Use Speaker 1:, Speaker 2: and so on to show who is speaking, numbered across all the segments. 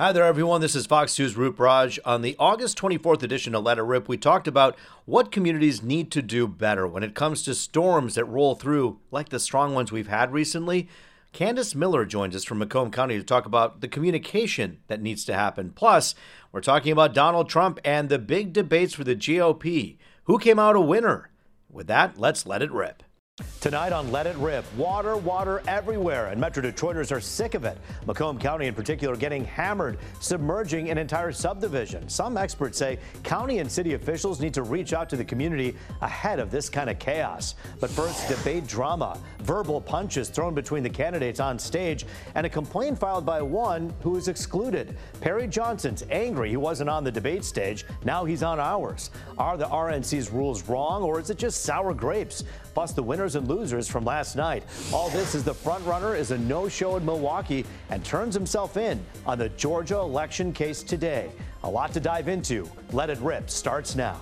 Speaker 1: Hi there, everyone. This is Fox News Roop Raj. On the August 24th edition of Let It Rip, we talked about what communities need to do better when it comes to storms that roll through, like the strong ones we've had recently. Candace Miller joins us from Macomb County to talk about the communication that needs to happen. Plus, we're talking about Donald Trump and the big debates for the GOP. Who came out a winner? With that, let's let it rip. Tonight on Let It Rip, water, water everywhere, and Metro Detroiters are sick of it. Macomb County, in particular, getting hammered, submerging an entire subdivision. Some experts say county and city officials need to reach out to the community ahead of this kind of chaos. But first, debate drama, verbal punches thrown between the candidates on stage, and a complaint filed by one who is excluded. Perry Johnson's angry he wasn't on the debate stage. Now he's on ours. Are the RNC's rules wrong, or is it just sour grapes? plus the winners and losers from last night. All this as the frontrunner is a no-show in Milwaukee and turns himself in on the Georgia election case today. A lot to dive into. Let it rip starts now.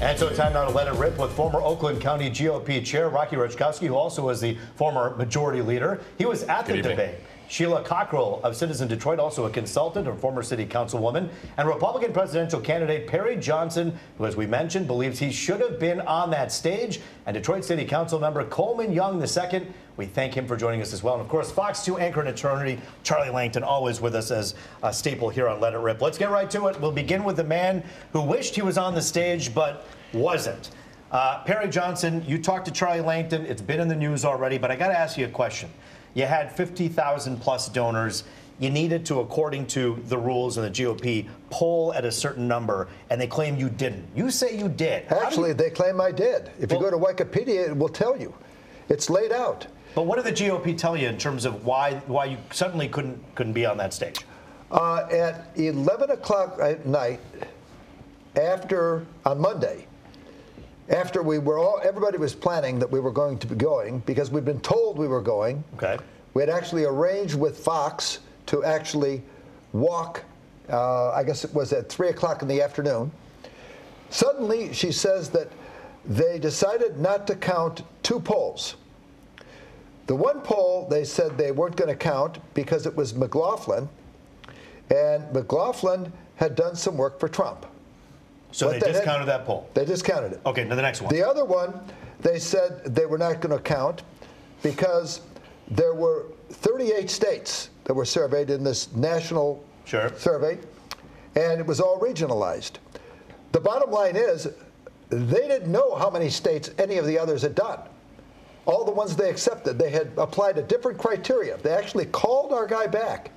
Speaker 1: And so time now to let it rip with former Oakland County GOP Chair Rocky Raczkowski, who also was the former majority leader. He was at the debate. Sheila Cockrel of Citizen Detroit, also a consultant and former city councilwoman, and Republican presidential candidate Perry Johnson, who, as we mentioned, believes he should have been on that stage, and Detroit City Council member Coleman Young II. We thank him for joining us as well. And of course, Fox 2 anchor and attorney Charlie Langton, always with us as a staple here on Let It Rip. Let's get right to it. We'll begin with the man who wished he was on the stage but wasn't. Uh, Perry Johnson, you talked to Charlie Langton. It's been in the news already, but I got to ask you a question. You had 50,000 plus donors. You needed to, according to the rules of the GOP, poll at a certain number, and they claim you didn't. You say you did.
Speaker 2: Actually, you... they claim I did. If well, you go to Wikipedia, it will tell you. It's laid out.
Speaker 1: But what did the GOP tell you in terms of why why you suddenly couldn't couldn't be on that stage?
Speaker 2: Uh, at 11 o'clock at night, after on Monday, after we were all, everybody was planning that we were going to be going because we'd been told we were going.
Speaker 1: Okay.
Speaker 2: We had actually arranged with Fox to actually walk, uh, I guess it was at 3 o'clock in the afternoon. Suddenly, she says that they decided not to count two polls. The one poll, they said they weren't going to count because it was McLaughlin, and McLaughlin had done some work for Trump.
Speaker 1: So what they discounted that poll?
Speaker 2: They discounted it.
Speaker 1: Okay, now the next one.
Speaker 2: The other one, they said they were not going to count because there were 38 states that were surveyed in this national
Speaker 1: sure.
Speaker 2: survey, and it was all regionalized. The bottom line is they didn't know how many states any of the others had done. All the ones they accepted, they had applied a different criteria. They actually called our guy back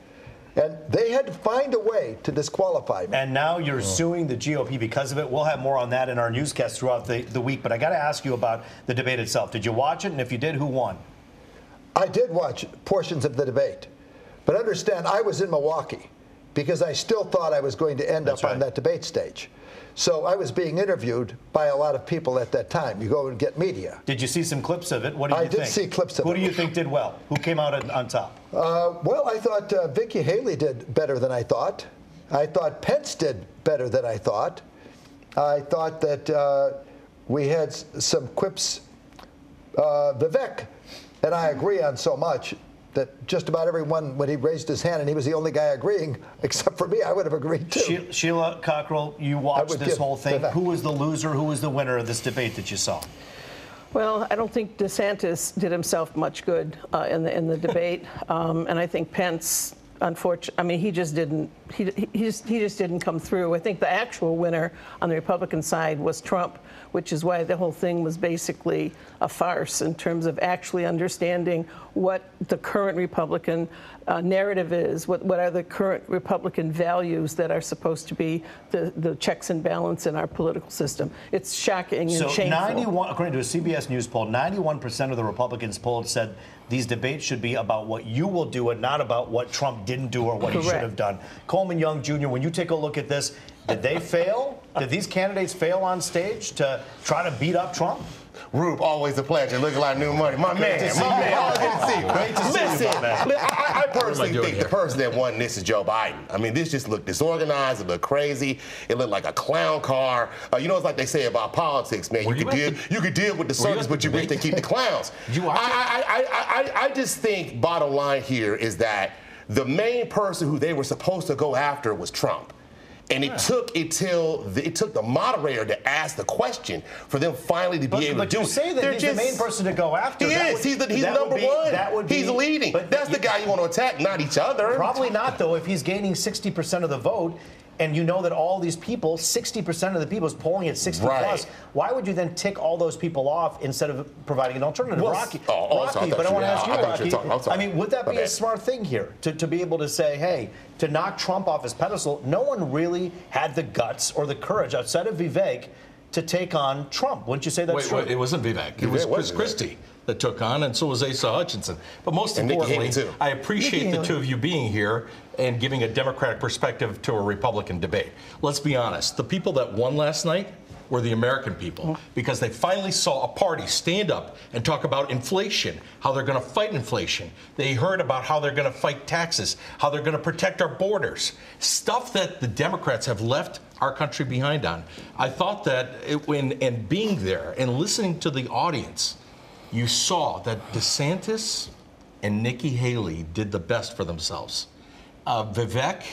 Speaker 2: and they had to find a way to disqualify me.
Speaker 1: And now you're oh. suing the GOP because of it. We'll have more on that in our newscast throughout the, the week. But I got to ask you about the debate itself. Did you watch it? And if you did, who won?
Speaker 2: I did watch portions of the debate. But understand, I was in Milwaukee because I still thought I was going to end That's up right. on that debate stage. So I was being interviewed by a lot of people at that time. You go and get media.
Speaker 1: Did you see some clips of it? What
Speaker 2: I
Speaker 1: you think?
Speaker 2: I did see clips of
Speaker 1: Who
Speaker 2: it.
Speaker 1: Who do you think did well? Who came out on top?
Speaker 2: Uh, well, I thought uh, Nikki Haley did better than I thought. I thought Pence did better than I thought. I thought that uh, we had some quips. Uh, Vivek and I agree on so much that just about everyone, when he raised his hand and he was the only guy agreeing, except for me, I would have agreed too.
Speaker 1: Sheila Cockrel, you watched this whole thing. Who was the loser? Who was the winner of this debate that you saw?
Speaker 3: Well, I don't think DeSantis did himself much good uh, in the in the debate, um, and I think Pence unfortunately, I mean, he just didn't. He, he just he just didn't come through. I think the actual winner on the Republican side was Trump, which is why the whole thing was basically a farce in terms of actually understanding what the current Republican uh, narrative is, what, what are the current Republican values that are supposed to be the, the checks and balance in our political system. It's shocking and
Speaker 1: so
Speaker 3: shameful.
Speaker 1: 91, according to a CBS News poll, 91% of the Republicans polled said these debates should be about what you will do and not about what Trump didn't do or what Correct. he should have done. Coleman Young Jr., when you take a look at this, did they fail? Did these candidates fail on stage to try to beat up Trump?
Speaker 4: Rube, always a pleasure. Looking like new money. My Great man, my man. To see you. Great to see
Speaker 1: Listen,
Speaker 4: you, man. I, I personally think here? the person that won this is Joe Biden. I mean, this just looked disorganized. It looked crazy. It looked like a clown car. Uh, you know, it's like they say about politics, man. you, you could deal, the, you could deal with the circus, but you wish they keep the clowns.
Speaker 5: you
Speaker 4: I, I, I, I, I just think bottom line here is that the main person who they were supposed to go after was Trump. And it yeah. took until the, it took the moderator to ask the question for them finally to be
Speaker 1: but,
Speaker 4: able
Speaker 1: but
Speaker 4: to do
Speaker 1: it. But you say that They're he's just, the main person to go after.
Speaker 4: He is. Would, he's the, he's number be, one. That would be, he's leading. But that's you, the guy you want to attack, not each other.
Speaker 1: Probably not, though. If he's gaining 60% of the vote, and you know that all these people, 60% of the people is polling at 60 right. plus, why would you then tick all those people off instead of providing an alternative?
Speaker 4: Well,
Speaker 1: Rocky,
Speaker 4: oh, oh
Speaker 1: Rocky but I want to ask you,
Speaker 4: I
Speaker 1: Rocky. I mean, would that be okay. a smart thing here to, to be able to say, hey, to knock Trump off his pedestal, no one really had the guts or the courage outside of Vivek to take on Trump. Wouldn't you say that's
Speaker 5: wait,
Speaker 1: true?
Speaker 5: Wait, it wasn't Vivek. It was Chris Christie that took on, and so was Asa Hutchinson. But most and importantly, I appreciate the two of you being here and giving a Democratic perspective to a Republican debate. Let's be honest. The people that won last night were the American people mm. because they finally saw a party stand up and talk about inflation, how they're going to fight inflation. They heard about how they're going to fight taxes, how they're going to protect our borders, stuff that the Democrats have left our country behind on. I thought that it, when and being there and listening to the audience, you saw that DeSantis and Nikki Haley did the best for themselves. Uh, Vivek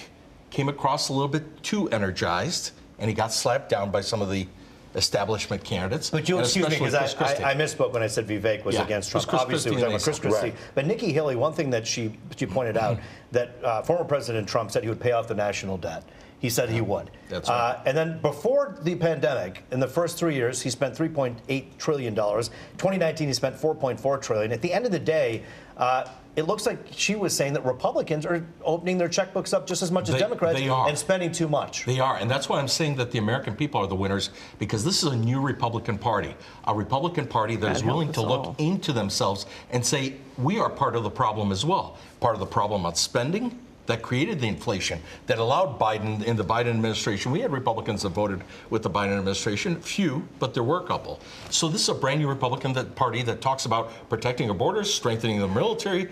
Speaker 5: came across a little bit too energized, and he got slapped down by some of the establishment candidates.
Speaker 1: But you'll excuse me because I, I, I, misspoke when I said Vivek was yeah. against Trump. Obviously, it was talking Chris Christie. Right. But Nikki Haley, one thing that she she pointed out that uh, former President Trump said he would pay off the national debt. He said he would.
Speaker 5: That's right. Uh,
Speaker 1: and then before the pandemic, in the first three years, he spent 3.8 trillion dollars. 2019, he spent 4.4 trillion. At the end of the day, uh, it looks like she was saying that Republicans are opening their checkbooks up just as much as
Speaker 5: they,
Speaker 1: Democrats
Speaker 5: they
Speaker 1: and spending too much.
Speaker 5: They are, and that's why I'm saying that the American people are the winners because this is a new Republican Party, a Republican Party that, that is willing to look all. into themselves and say we are part of the problem as well. Part of the problem on spending, that created the inflation that allowed Biden in the Biden administration. We had Republicans that voted with the Biden administration, few, but there were a couple. So this is a brand new Republican that, Party that talks about protecting our borders, strengthening the military,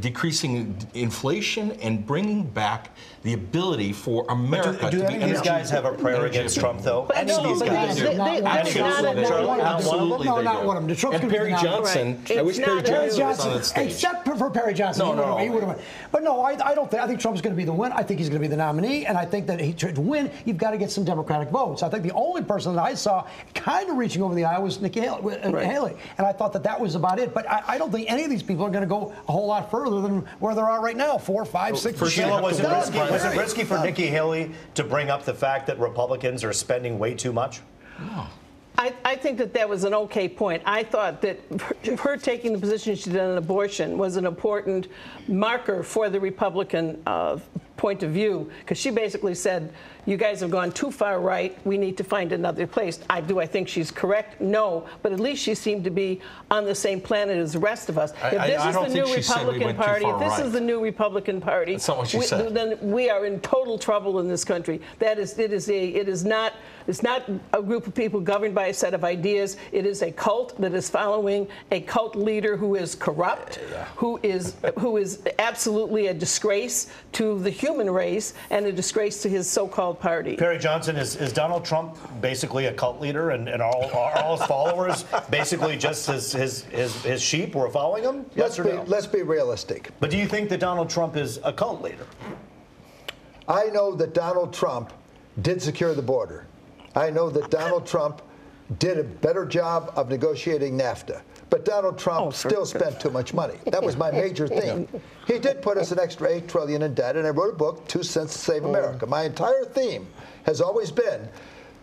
Speaker 5: decreasing inflation, and bringing back the ability for America
Speaker 1: do, do
Speaker 5: to be
Speaker 1: of these guys have a prayer against Trump, though?
Speaker 3: But
Speaker 1: any
Speaker 3: no,
Speaker 1: of these guys?
Speaker 3: They, they, they,
Speaker 5: absolutely, they do. Absolutely,
Speaker 6: no,
Speaker 5: they
Speaker 6: not
Speaker 5: do.
Speaker 6: one of them. Trump's
Speaker 5: and Perry Johnson.
Speaker 3: Right.
Speaker 5: I wish Perry Johnson, was on that stage.
Speaker 6: Except for Perry Johnson,
Speaker 5: no, no,
Speaker 6: he would have. But no, I, I don't think. I think Trump's going to be the win. I think he's going to be the nominee, and I think that he, to win, you've got to get some Democratic votes. I think the only person that I saw kind of reaching over the aisle was Nikki Haley, uh, right. Haley, and I thought that that was about it. But I, I don't think any of these people are going to go a whole lot further than where they're are right now, four, five, six.
Speaker 1: For Sheila, was it risky? Was it risky for Nikki Haley to bring up the fact that Republicans are spending way too much?
Speaker 3: No. I, I, think that that was an okay point. I thought that her, her, taking the position she did on abortion was an important marker for the Republican uh, point of view because she basically said, "You guys have gone too far right. We need to find another place." I do. I think she's correct. No, but at least she seemed to be on the same planet as the rest of us.
Speaker 5: I,
Speaker 3: if this
Speaker 5: I,
Speaker 3: is the new
Speaker 5: we
Speaker 3: Republican Party, if this
Speaker 5: right.
Speaker 3: is the new Republican Party,
Speaker 5: That's not what she
Speaker 3: we,
Speaker 5: said.
Speaker 3: then we are in total trouble in this country. That is, it is a, it is not. It's not a group of people governed by a set of ideas. It is a cult that is following a cult leader who is corrupt, yeah. who is who is absolutely a disgrace to the human race and a disgrace to his so-called party.
Speaker 1: Perry Johnson, is, is Donald Trump basically a cult leader and, and all, are all his followers basically just his, his, his, his sheep were following him?
Speaker 2: Yes
Speaker 1: let's,
Speaker 2: be,
Speaker 1: no?
Speaker 2: let's be realistic.
Speaker 1: But do you think that Donald Trump is a cult leader?
Speaker 2: I know that Donald Trump did secure the border. I know that Donald Trump did a better job of negotiating NAFTA. But Donald Trump oh, still spent too much money. That was my major theme. He did put us an extra eight trillion in debt, and I wrote a book, Two Cents to Save oh. America. My entire theme has always been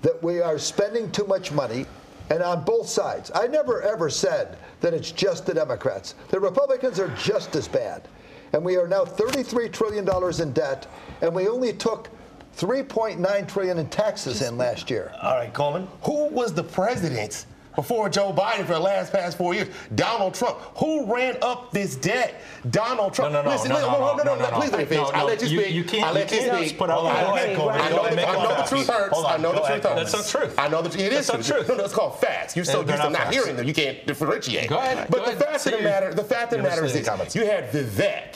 Speaker 2: that we are spending too much money, and on both sides. I never ever said that it's just the Democrats. The Republicans are just as bad, and we are now 33 trillion dollars in debt, and we only took 3.9 trillion in taxes in last year.
Speaker 1: All right, Coleman.
Speaker 4: Who was the president before Joe Biden for the last past four years. Donald Trump. Who ran up this debt? Donald Trump.
Speaker 5: No, no, no,
Speaker 4: Listen,
Speaker 5: no,
Speaker 4: listen,
Speaker 5: no, no, no,
Speaker 4: no, no, no, Please let me finish. I'll let you speak.
Speaker 5: You can't.
Speaker 4: I'll let you
Speaker 5: speak.
Speaker 4: Put all
Speaker 5: I
Speaker 4: know the truth hurts. I know the truth hurts.
Speaker 5: That's not true.
Speaker 4: I know that it is
Speaker 5: true.
Speaker 4: No, no, it's called facts. You're so used to not hearing them, you can't differentiate.
Speaker 5: Go ahead.
Speaker 4: But the fact of the matter, the fact of the matter is this: you had Vivek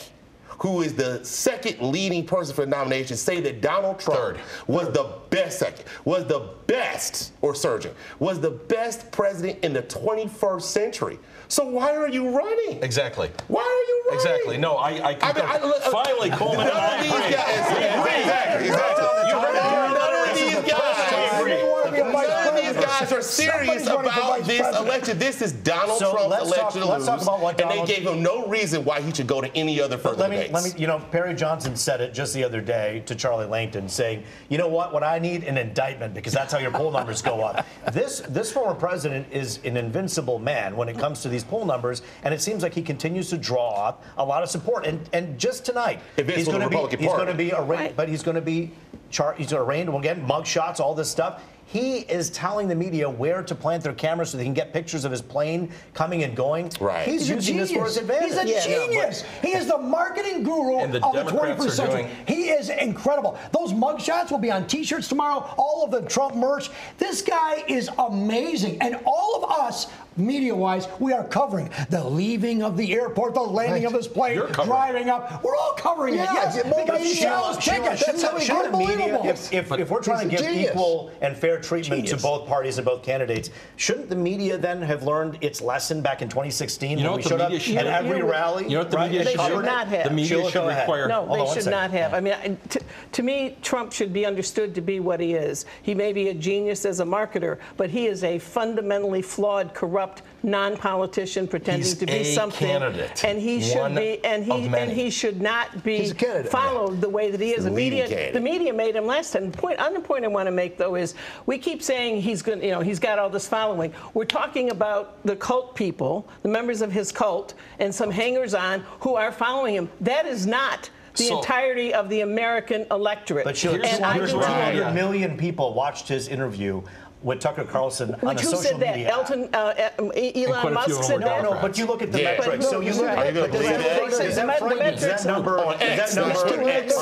Speaker 4: who is the second leading person for the nomination, say that Donald Trump Third. was the best second, was the best, or surgeon, was the best president in the 21st century. So why are you running?
Speaker 5: Exactly.
Speaker 4: Why are you running?
Speaker 5: Exactly. No, I, I, I, mean, I uh, Finally, Coleman and I agree.
Speaker 4: Exactly. Exactly. None guys are serious about this president. election. This is Donald so Trump's election talk, to lose, talk about what Donald, and they gave him no reason why he should go to any other further
Speaker 1: let me,
Speaker 4: debates.
Speaker 1: Let me, you know, Perry Johnson said it just the other day to Charlie Langton, saying, "You know what? What I need an indictment because that's how your poll numbers go up." This this former president is an invincible man when it comes to these poll numbers, and it seems like he continues to draw up a lot of support. And and just tonight, he's going to be he's going to be arraigned, but he's going to be char- he's arraigned again, mug shots, all this stuff. He is telling the media where to plant their cameras so they can get pictures of his plane coming and going.
Speaker 4: Right.
Speaker 1: He's, He's using this for his advantage.
Speaker 6: He's a yeah, genius. No, he is the marketing guru
Speaker 5: the
Speaker 6: of the 21st century.
Speaker 5: Doing...
Speaker 6: He is incredible. Those mugshots will be on T-shirts tomorrow. All of the Trump merch. This guy is amazing, and all of us media-wise, we are covering the leaving of the airport, the landing right. of this plane, driving up. We're all covering yeah, it. Yes, because he sells tickets. That's unbelievable.
Speaker 1: If, if, if, we're trying to give equal and fair treatment genius. to both parties and both candidates, shouldn't the media then have learned its lesson back in 2016
Speaker 5: you know
Speaker 1: when we showed up at every rally?
Speaker 5: You know what the media
Speaker 3: should, they should not have.
Speaker 5: The media should require.
Speaker 3: No, they should not have. I mean, to, to me, Trump should be understood to be what he is. He may be a genius as a marketer, but he is a fundamentally flawed, corrupt non-politician pretending
Speaker 5: He's
Speaker 3: to be something,
Speaker 5: candidate.
Speaker 3: and he should
Speaker 5: One
Speaker 3: be, and he and he should not be followed the way that he is.
Speaker 4: The,
Speaker 3: the media,
Speaker 4: candidate.
Speaker 3: the media made him last time. The point, other point I want to make though is we keep saying he's going, you know, he's got all this following. We're talking about the cult people, the members of his cult, and some hangers-on who are following him. That is not the so, entirety of the American electorate.
Speaker 1: But here's, and here's 200 million people watched his interview with Tucker Carlson
Speaker 3: Which,
Speaker 1: on a
Speaker 3: who
Speaker 1: social
Speaker 3: said that?
Speaker 1: media.
Speaker 3: Elton, uh, Elon Musk said that.
Speaker 1: No, no, but you look at the
Speaker 4: yeah.
Speaker 1: metrics. So you look at
Speaker 4: the metrics.
Speaker 1: Is that frightening? Is that number on X? That number on X?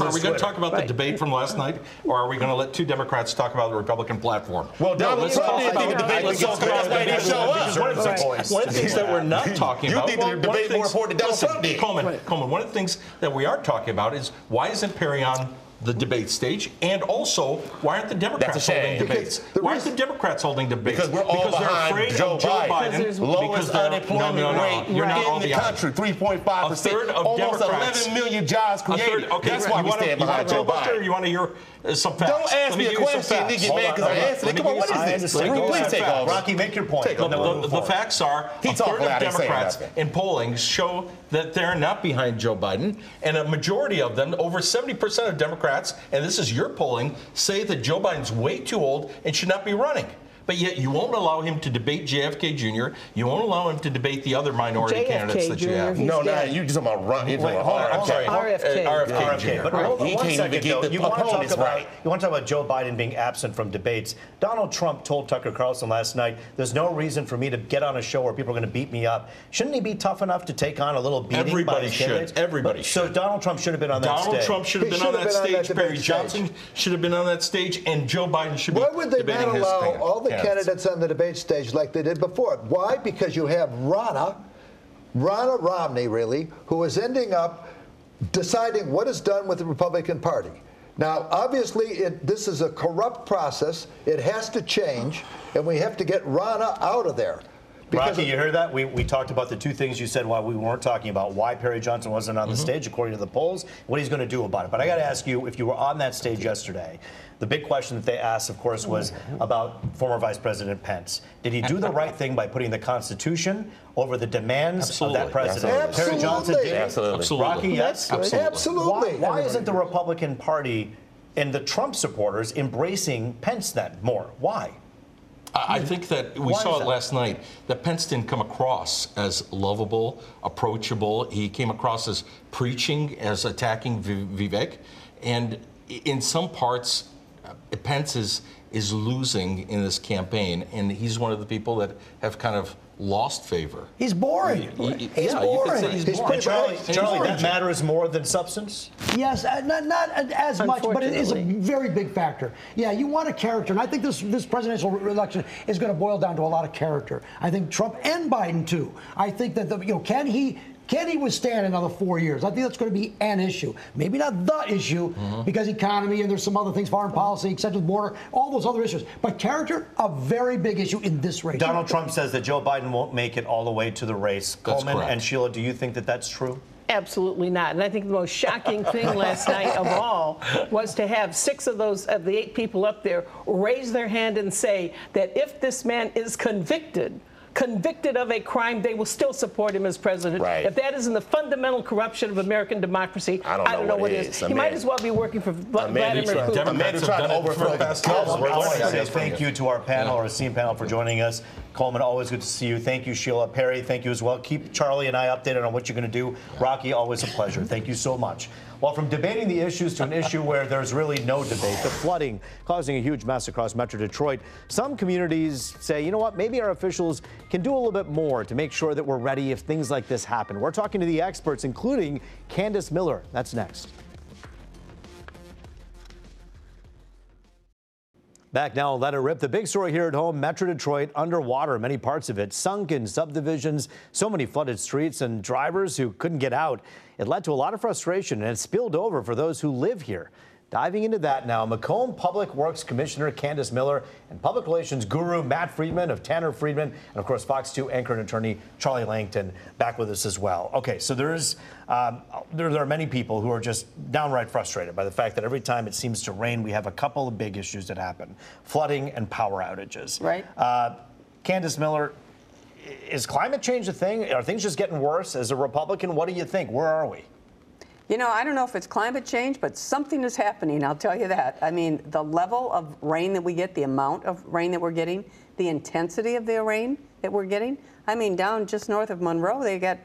Speaker 5: Are we going to talk about the debate from last night, or are we going to let two Democrats talk about the Republican platform?
Speaker 4: Well, Donald Trump didn't think the debate was so good. That's why he show
Speaker 5: up. One of the things that we're not talking about.
Speaker 4: You think the debate more important than Donald Trump did?
Speaker 5: Coleman, Coleman. One of the things that we are talking about is why isn't Perry on the debate stage? And also, why aren't the Democrats holding debates? Why aren't the Democrats holding debates?
Speaker 4: Because we're all
Speaker 5: because
Speaker 4: behind
Speaker 5: they're afraid
Speaker 4: Joe,
Speaker 5: of Joe
Speaker 4: Biden.
Speaker 5: Biden.
Speaker 4: Lowest unemployment
Speaker 5: no, no, no,
Speaker 4: rate
Speaker 5: You're not
Speaker 4: in the country, 3.5 percent.
Speaker 5: A third of
Speaker 4: Almost
Speaker 5: Democrats.
Speaker 4: 11 million jobs created.
Speaker 5: Third, okay,
Speaker 4: That's why we stand behind Joe Biden.
Speaker 5: You want to hear some facts?
Speaker 4: Don't ask me a question and get mad because I answered it. Come on, what is this? Please take off.
Speaker 1: Rocky, make your point.
Speaker 5: The facts are a third of Democrats in polling show that they're not behind Joe Biden, and a majority of them, over 70% of Democrats, and this is your polling, say that Joe Biden's way too old and should not be running. But yet you won't allow him to debate JFK Jr. You won't allow him to debate the other minority
Speaker 3: JFK
Speaker 5: candidates that
Speaker 3: Jr.
Speaker 5: you have.
Speaker 4: No, no, you just talking about run. Wait, hold on,
Speaker 5: I'm sorry.
Speaker 3: RFK.
Speaker 5: RFK, RFK
Speaker 1: Jr. But hold on he one can't second, even get though. the you want to talk about right. you want to talk about Joe Biden being absent from debates. Donald Trump told Tucker Carlson last night, "There's no reason for me to get on a show where people are going to beat me up." Shouldn't he be tough enough to take on a little beating?
Speaker 5: Everybody
Speaker 1: by
Speaker 5: should.
Speaker 1: Candidates?
Speaker 5: Everybody
Speaker 1: but,
Speaker 5: should.
Speaker 1: So Donald Trump should have been on
Speaker 5: that
Speaker 1: Donald
Speaker 5: stage. Donald Trump should have been, on that, stage. Perry Johnson should have been on that stage, and Joe Biden should be.
Speaker 2: Why would they
Speaker 5: not
Speaker 2: allow all the candidates on the debate stage like they did before. Why? Because you have Ronna, Ronna Romney, really, who is ending up deciding what is done with the Republican Party. Now, obviously, it, this is a corrupt process. It has to change, and we have to get Ronna out of there.
Speaker 1: Because Rocky, you heard that? We, we talked about the two things you said while we weren't talking about why Perry Johnson wasn't on the mm-hmm. stage, according to the polls, what he's going to do about it. But I got to ask you, if you were on that stage yesterday, the big question that they asked, of course, was about former Vice President Pence. Did he do the right thing by putting the Constitution over the demands
Speaker 5: Absolutely.
Speaker 1: of that president?
Speaker 2: Absolutely.
Speaker 1: Perry Johnson did.
Speaker 4: Absolutely.
Speaker 5: Absolutely.
Speaker 1: Rocky, yes?
Speaker 2: Absolutely. Absolutely.
Speaker 1: Why, why isn't the Republican Party and the Trump supporters embracing Pence then more? Why?
Speaker 5: I think that we
Speaker 1: Why
Speaker 5: saw it
Speaker 1: that?
Speaker 5: last night that Pence didn't come across as lovable, approachable. He came across as preaching, as attacking Vivek. And in some parts, uh, Pence is is losing in this campaign, and he's one of the people that have kind of lost favor.
Speaker 6: He's boring.
Speaker 5: He,
Speaker 6: he's
Speaker 5: yeah,
Speaker 6: boring.
Speaker 5: he's,
Speaker 2: he's
Speaker 5: boring.
Speaker 1: Charlie, Charlie that matters more than substance?
Speaker 6: Yes, uh, not, not as much, but it is a very big factor. Yeah, you want a character, and I think this, this presidential election is going to boil down to a lot of character. I think Trump and Biden, too. I think that, the, you know, can he Can he withstand another four years? I think that's going to be an issue. Maybe not the issue mm-hmm. because economy and there's some other things, foreign policy, except with border, all those other issues. But character, a very big issue in this race.
Speaker 1: Donald Trump says that Joe Biden won't make it all the way to the race.
Speaker 5: That's
Speaker 1: Coleman
Speaker 5: correct.
Speaker 1: and Sheila, do you think that that's true?
Speaker 3: Absolutely not. And I think the most shocking thing last night of all was to have six of those of the eight people up there raise their hand and say that if this man is convicted, convicted of a crime, they will still support him as president.
Speaker 4: Right.
Speaker 3: If that isn't the fundamental corruption of American democracy,
Speaker 4: I don't know,
Speaker 3: I don't know
Speaker 4: what,
Speaker 3: what is. He might as well be working for Vladimir Putin.
Speaker 4: A man who tried to overthrow the
Speaker 1: I want to say thank you to our panel, our esteemed panel, for joining us. Coleman, always good to see you. Thank you, Sheila. Perry, thank you as well. Keep Charlie and I updated on what you're going to do. Rocky, always a pleasure. Thank you so much. Well, from debating the issues to an issue where there's really no debate, the flooding causing a huge mess across Metro Detroit, some communities say, you know what, maybe our officials can do a little bit more to make sure that we're ready if things like this happen. We're talking to the experts, including Candace Miller. That's next. Back now, let it rip. The big story here at home Metro Detroit underwater, many parts of it sunken subdivisions, so many flooded streets, and drivers who couldn't get out. It led to a lot of frustration and it spilled over for those who live here. Diving into that now, Macomb Public Works Commissioner Candace Miller and Public Relations Guru Matt Friedman of Tanner Friedman, and of course Fox 2 anchor and attorney Charlie Langton back with us as well. Okay, so there's um, there, there, are many people who are just downright frustrated by the fact that every time it seems to rain, we have a couple of big issues that happen: flooding and power outages.
Speaker 3: Right.
Speaker 1: Uh, Candace Miller, is climate change a thing? Are things just getting worse? As a Republican, what do you think? Where are we?
Speaker 7: You know, I don't know if it's climate change, but something is happening, I'll tell you that. I mean, the level of rain that we get, the amount of rain that we're getting, the intensity of the rain that we're getting. I mean, down just north of Monroe, they got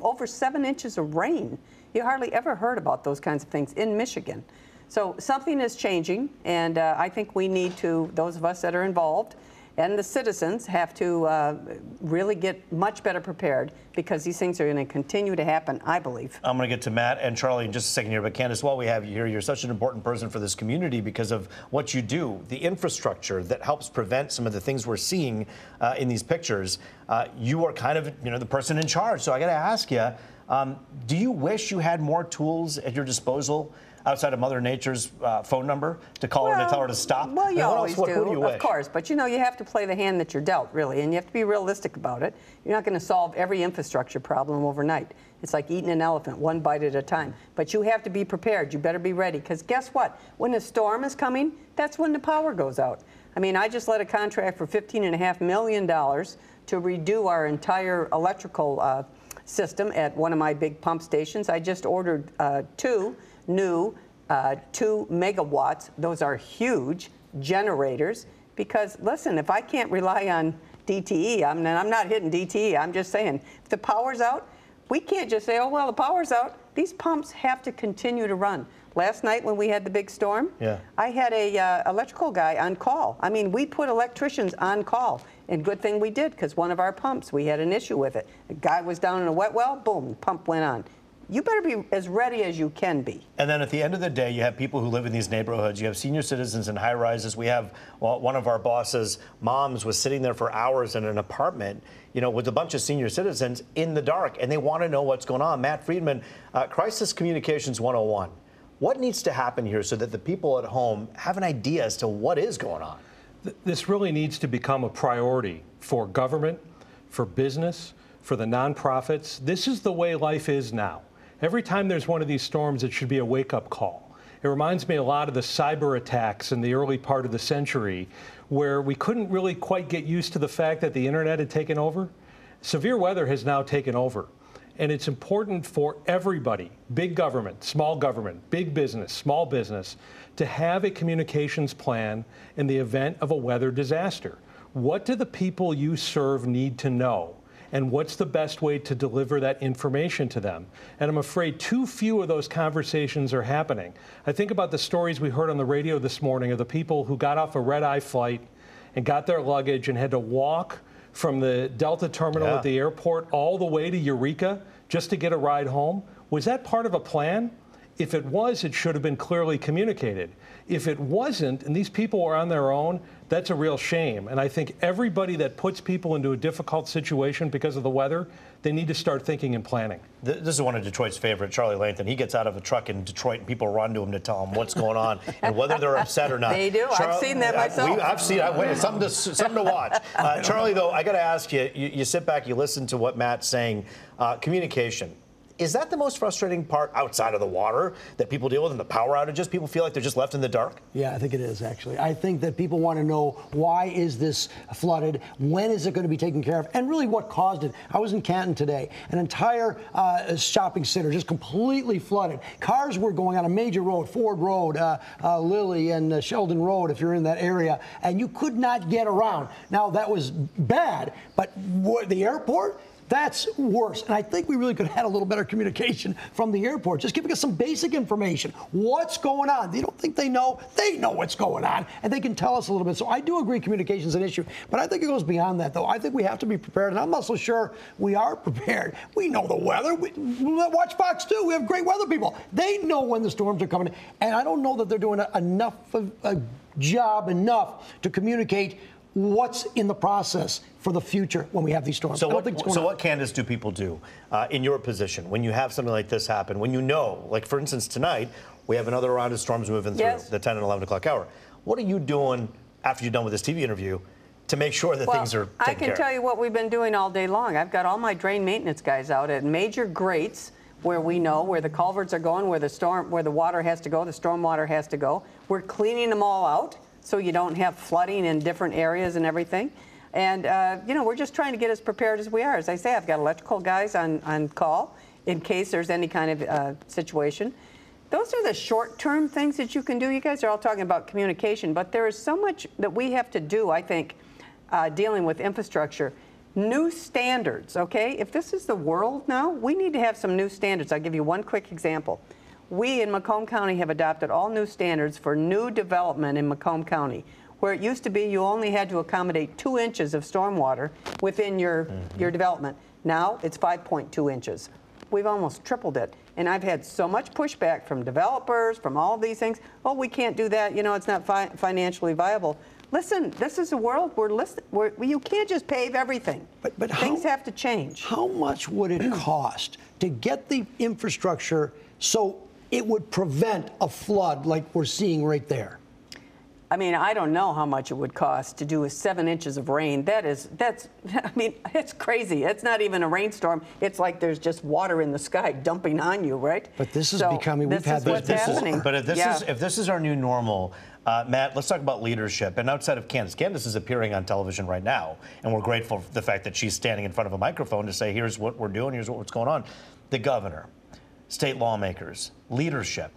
Speaker 7: over seven inches of rain. You hardly ever heard about those kinds of things in Michigan. So something is changing, and uh, I think we need to, those of us that are involved, and the citizens have to uh, really get much better prepared because these things are going to continue to happen, I believe.
Speaker 1: I'm going to get to Matt and Charlie in just a second here, but Candace, while we have you here, you're such an important person for this community because of what you do, the infrastructure that helps prevent some of the things we're seeing uh, in these pictures. Uh, you are kind of, you know, the person in charge. So I got to ask you, um, do you wish you had more tools at your disposal outside of Mother Nature's uh, phone number to call well, her to tell her to stop?
Speaker 7: Well, you always
Speaker 1: else, what,
Speaker 7: do,
Speaker 1: do
Speaker 7: of course. But you know, you have to play the hand that you're dealt, really, and you have to be realistic about it. You're not going to solve every infrastructure problem overnight. It's like eating an elephant, one bite at a time. But you have to be prepared. You better be ready, because guess what? When a storm is coming, that's when the power goes out. I mean, I just let a contract for $15.5 million to redo our entire electrical uh, system at one of my big pump stations. I just ordered uh, two new uh, two megawatts. Those are huge generators because, listen, if I can't rely on DTE, I'm, I'm not hitting DTE. I'm just saying, if the power's out, we can't just say, oh, well, the power's out. These pumps have to continue to run. Last night when we had the big storm,
Speaker 1: yeah.
Speaker 7: I had a uh, electrical guy on call. I mean, we put electricians on call, and good thing we did because one of our pumps, we had an issue with it. The guy was down in a wet well, boom, pump went on you better be as ready as you can be.
Speaker 1: And then at the end of the day, you have people who live in these neighborhoods. You have senior citizens in high rises. We have well, one of our bosses' moms was sitting there for hours in an apartment, you know, with a bunch of senior citizens in the dark, and they want to know what's going on. Matt Friedman, uh, Crisis Communications 101. What needs to happen here so that the people at home have an idea as to what is going on?
Speaker 8: This really needs to become a priority for government, for business, for the nonprofits. This is the way life is now. Every time there's one of these storms, it should be a wake up call. It reminds me a lot of the cyber attacks in the early part of the century, where we couldn't really quite get used to the fact that the internet had taken over. Severe weather has now taken over. And it's important for everybody big government, small government, big business, small business to have a communications plan in the event of a weather disaster. What do the people you serve need to know? And what's the best way to deliver that information to them. And I'm afraid too few of those conversations are happening. I think about the stories we heard on the radio this morning of the people who got off a red eye flight and got their luggage and had to walk from the Delta terminal yeah. at the airport all the way to Eureka just to get a ride home. Was that part of a plan? If it was, it should have been clearly communicated. If it wasn't, and these people are on their own, that's a real shame. And I think everybody that puts people into a difficult situation because of the weather, they need to start thinking and planning.
Speaker 1: This is one of Detroit's favorite, Charlie Langton. He gets out of a truck in Detroit and people run to him to tell him what's going on and whether they're upset or not.
Speaker 7: They do. Char- I've seen that myself.
Speaker 1: We, I've seen it. Something to, something to watch. Uh, Charlie, though, I got to ask you, you, you, sit back, you listen to what Matt's saying. Uh, communication is that the most frustrating part outside of the water that people deal with and the power outages? People feel like they're just left in the dark?
Speaker 6: Yeah, I think it is actually. I think that people want to know why is this flooded? When is it going to be taken care of? And really what caused it? I was in Canton today. An entire uh, shopping center just completely flooded. Cars were going on a major road, Ford Road, uh, uh, Lilley and uh, Sheldon Road, if you're in that area, and you could not get around. Now, that was bad, but the airport, that's worse. And I think we really could have had a little better communication from the airport, just giving us some basic information. What's going on? They don't think they know. They know what's going on, and they can tell us a little bit. So I do agree communication is an issue. But I think it goes beyond that, though. I think we have to be prepared, and I'm not so sure we are prepared. We know the weather. We, watch Fox 2. We have great weather people. They know when the storms are coming. And I don't know that they're doing enough of a job enough to communicate what's in the process for the future when we have these storms.
Speaker 1: So, what, so what, Candace, do people do uh, in your position when you have something like this happen? When you know, like for instance, tonight we have another round of storms moving through yes. the 10 and 11 o'clock hour. What are you doing after you're done with this TV interview to make sure that
Speaker 7: well,
Speaker 1: things are
Speaker 7: I can
Speaker 1: care?
Speaker 7: tell you what we've been doing all day long. I've got all my drain maintenance guys out at major grates where we know where the culverts are going, where the storm, where the water has to go, the storm water has to go. We're cleaning them all out so you don't have flooding in different areas and everything. And, uh, you know, we're just trying to get as prepared as we are. As I say, I've got electrical guys on, on call in case there's any kind of uh, situation. Those are the short-term things that you can do. You guys are all talking about communication, but there is so much that we have to do, I think, uh, dealing with infrastructure. New standards, okay? If this is the world now, we need to have some new standards. I'll give you one quick example we in Macomb County have adopted all new standards for new development in Macomb County. Where it used to be you only had to accommodate two inches of stormwater within your, mm -hmm. your development. Now it's 5.2 inches. We've almost tripled it. And I've had so much pushback from developers, from all of these things. Oh, we can't do that. You know, it's not fi financially viable. Listen, this is a world where, listen, where you can't just pave everything. But, but things how, have to change.
Speaker 6: How much would it cost to get the infrastructure so it would prevent a flood like we're seeing right there?
Speaker 7: I mean, I don't know how much it would cost to do a seven inches of rain. That is, that's, I mean, it's crazy. It's not even a rainstorm. It's like there's just water in the sky dumping on you, right?
Speaker 6: But this is so becoming, we've had
Speaker 7: this. This
Speaker 1: is, but if this, yeah. is, if this is our new normal, uh, Matt, let's talk about leadership. And outside of Candace, Candace is appearing on television right now, and we're grateful for the fact that she's standing in front of a microphone to say, here's what we're doing, here's what's going on. The governor, state lawmakers, leadership.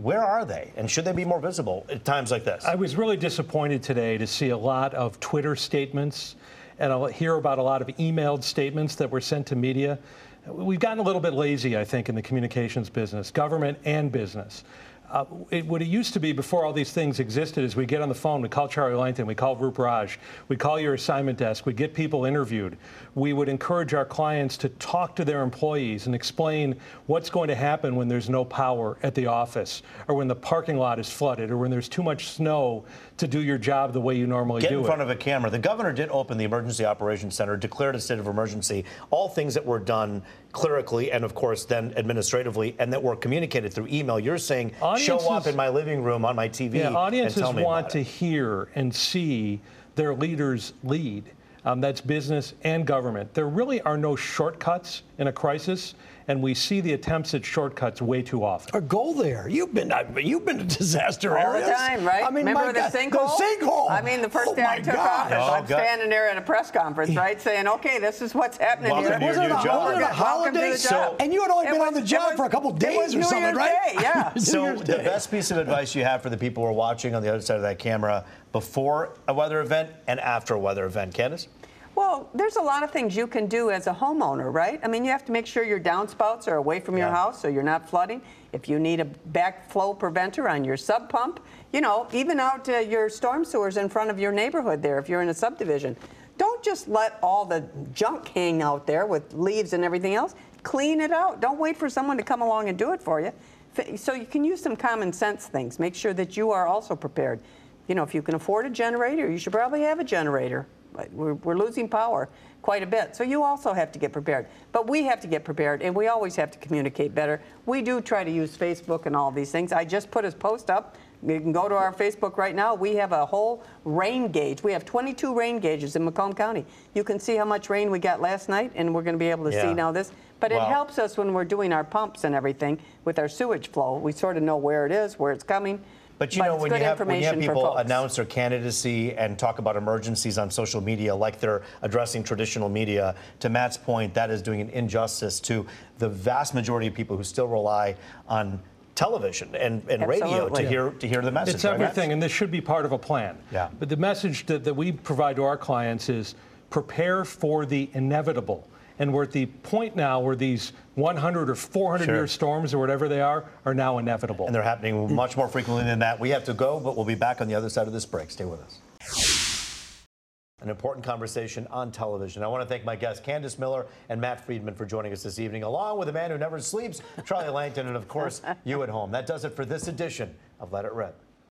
Speaker 1: Where are they? And should they be more visible at times like this?
Speaker 8: I was really disappointed today to see a lot of Twitter statements and I'll hear about a lot of emailed statements that were sent to media. We've gotten a little bit lazy, I think, in the communications business, government and business. Uh, it, what it used to be before all these things existed is we get on the phone, we call Charlie Langton, we call Roop Raj, we call your assignment desk, we get people interviewed. We would encourage our clients to talk to their employees and explain what's going to happen when there's no power at the office, or when the parking lot is flooded, or when there's too much snow to do your job the way you normally
Speaker 1: get
Speaker 8: do
Speaker 1: it. Get in front of a camera. The governor did open the Emergency Operations Center, declared a state of emergency, all things that were done clerically and, of course, then administratively, and that were communicated through email. You're saying audiences, show up in my living room on my TV.
Speaker 8: Yeah, audiences
Speaker 1: want
Speaker 8: to hear and see their leaders lead. Um, that's business and government. There really are no shortcuts in a crisis and we see the attempts at shortcuts way too often.
Speaker 6: Or go there. You've been uh, you've been to disaster
Speaker 7: all
Speaker 6: areas.
Speaker 7: the time, right?
Speaker 6: I mean,
Speaker 7: remember the
Speaker 6: God,
Speaker 7: sinkhole?
Speaker 6: The sinkhole.
Speaker 7: I mean, the first
Speaker 6: oh
Speaker 7: day I took
Speaker 6: God.
Speaker 7: office,
Speaker 1: oh,
Speaker 7: I'm
Speaker 1: God.
Speaker 7: standing there at a press conference, right, saying, "Okay, this is what's happening
Speaker 1: Welcome
Speaker 7: here."
Speaker 1: To your new
Speaker 6: a,
Speaker 1: job.
Speaker 6: Was a holiday?
Speaker 1: So,
Speaker 6: and you had only been on the job
Speaker 7: was,
Speaker 6: for a couple days or something,
Speaker 7: right?
Speaker 6: Day,
Speaker 7: yeah.
Speaker 1: so the best piece of advice you have for the people who are watching on the other side of that camera before a weather event and after a weather event, Candace?
Speaker 7: Well, there's a lot of things you can do as a homeowner, right? I mean, you have to make sure your downspouts are away from your yeah. house so you're not flooding. If you need a backflow preventer on your sump pump, you know, even out uh, your storm sewers in front of your neighborhood there if you're in a subdivision. Don't just let all the junk hang out there with leaves and everything else. Clean it out. Don't wait for someone to come along and do it for you. So you can use some common sense things. Make sure that you are also prepared. You know, if you can afford a generator, you should probably have a generator. We're, we're losing power quite a bit. So you also have to get prepared. But we have to get prepared, and we always have to communicate better. We do try to use Facebook and all these things. I just put a post up. You can go to our Facebook right now. We have a whole rain gauge. We have 22 rain gauges in Macomb County. You can see how much rain we got last night, and we're going to be able to
Speaker 1: Yeah.
Speaker 7: see now this. But it helps us when we're doing our pumps and everything with our sewage flow. We sort of know where it is, where it's coming.
Speaker 1: But you know, when you, have, when you have people announce their candidacy and talk about emergencies on social media like they're addressing traditional media, to Matt's point, that is doing an injustice to the vast majority of people who still rely on television and, and radio to hear to hear the message.
Speaker 8: It's
Speaker 1: right,
Speaker 8: everything, and this should be part of a plan.
Speaker 1: Yeah.
Speaker 8: But the message that, that we provide to our clients is prepare for the inevitable. And we're at the point now where these 100 or 400
Speaker 1: Sure.
Speaker 8: year storms or whatever they are are now inevitable.
Speaker 1: And they're happening mm. much more frequently than that. We have to go, but we'll be back on the other side of this break. Stay with us. An important conversation on television. I want to thank my guests, Candace Miller and Matt Friedman, for joining us this evening, along with a man who never sleeps, Charlie Langton, and of course, you at home. That does it for this edition of Let It Rip.